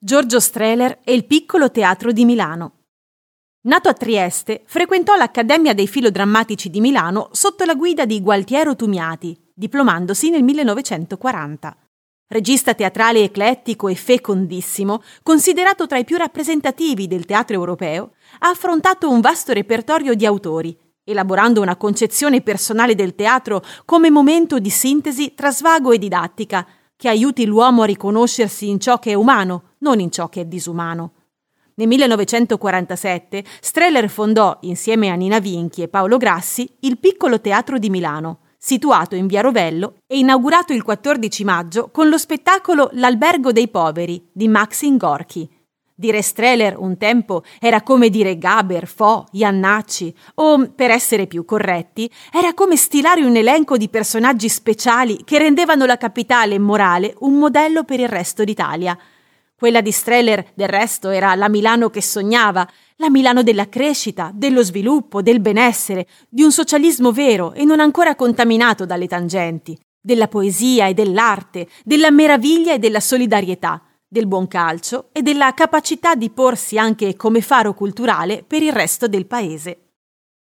Giorgio Strehler e il piccolo teatro di Milano. Nato a Trieste, frequentò l'Accademia dei Filodrammatici di Milano sotto la guida di Gualtiero Tumiati, diplomandosi nel 1940. Regista teatrale eclettico e fecondissimo, considerato tra i più rappresentativi del teatro europeo, ha affrontato un vasto repertorio di autori, elaborando una concezione personale del teatro come momento di sintesi tra svago e didattica, che aiuti l'uomo a riconoscersi in ciò che è umano, non in ciò che è disumano. Nel 1947 Streller fondò, insieme a Nina Vinchi e Paolo Grassi, il Piccolo Teatro di Milano, situato in via Rovello e inaugurato il 14 maggio con lo spettacolo L'albergo dei poveri di Maxim Gorky. Dire Streller un tempo era come dire Gaber, Fo, Iannacci, o, per essere più corretti, era come stilare un elenco di personaggi speciali che rendevano la capitale morale un modello per il resto d'Italia. Quella di Streller, del resto, era la Milano che sognava, la Milano della crescita, dello sviluppo, del benessere, di un socialismo vero e non ancora contaminato dalle tangenti, della poesia e dell'arte, della meraviglia e della solidarietà del buon calcio e della capacità di porsi anche come faro culturale per il resto del paese.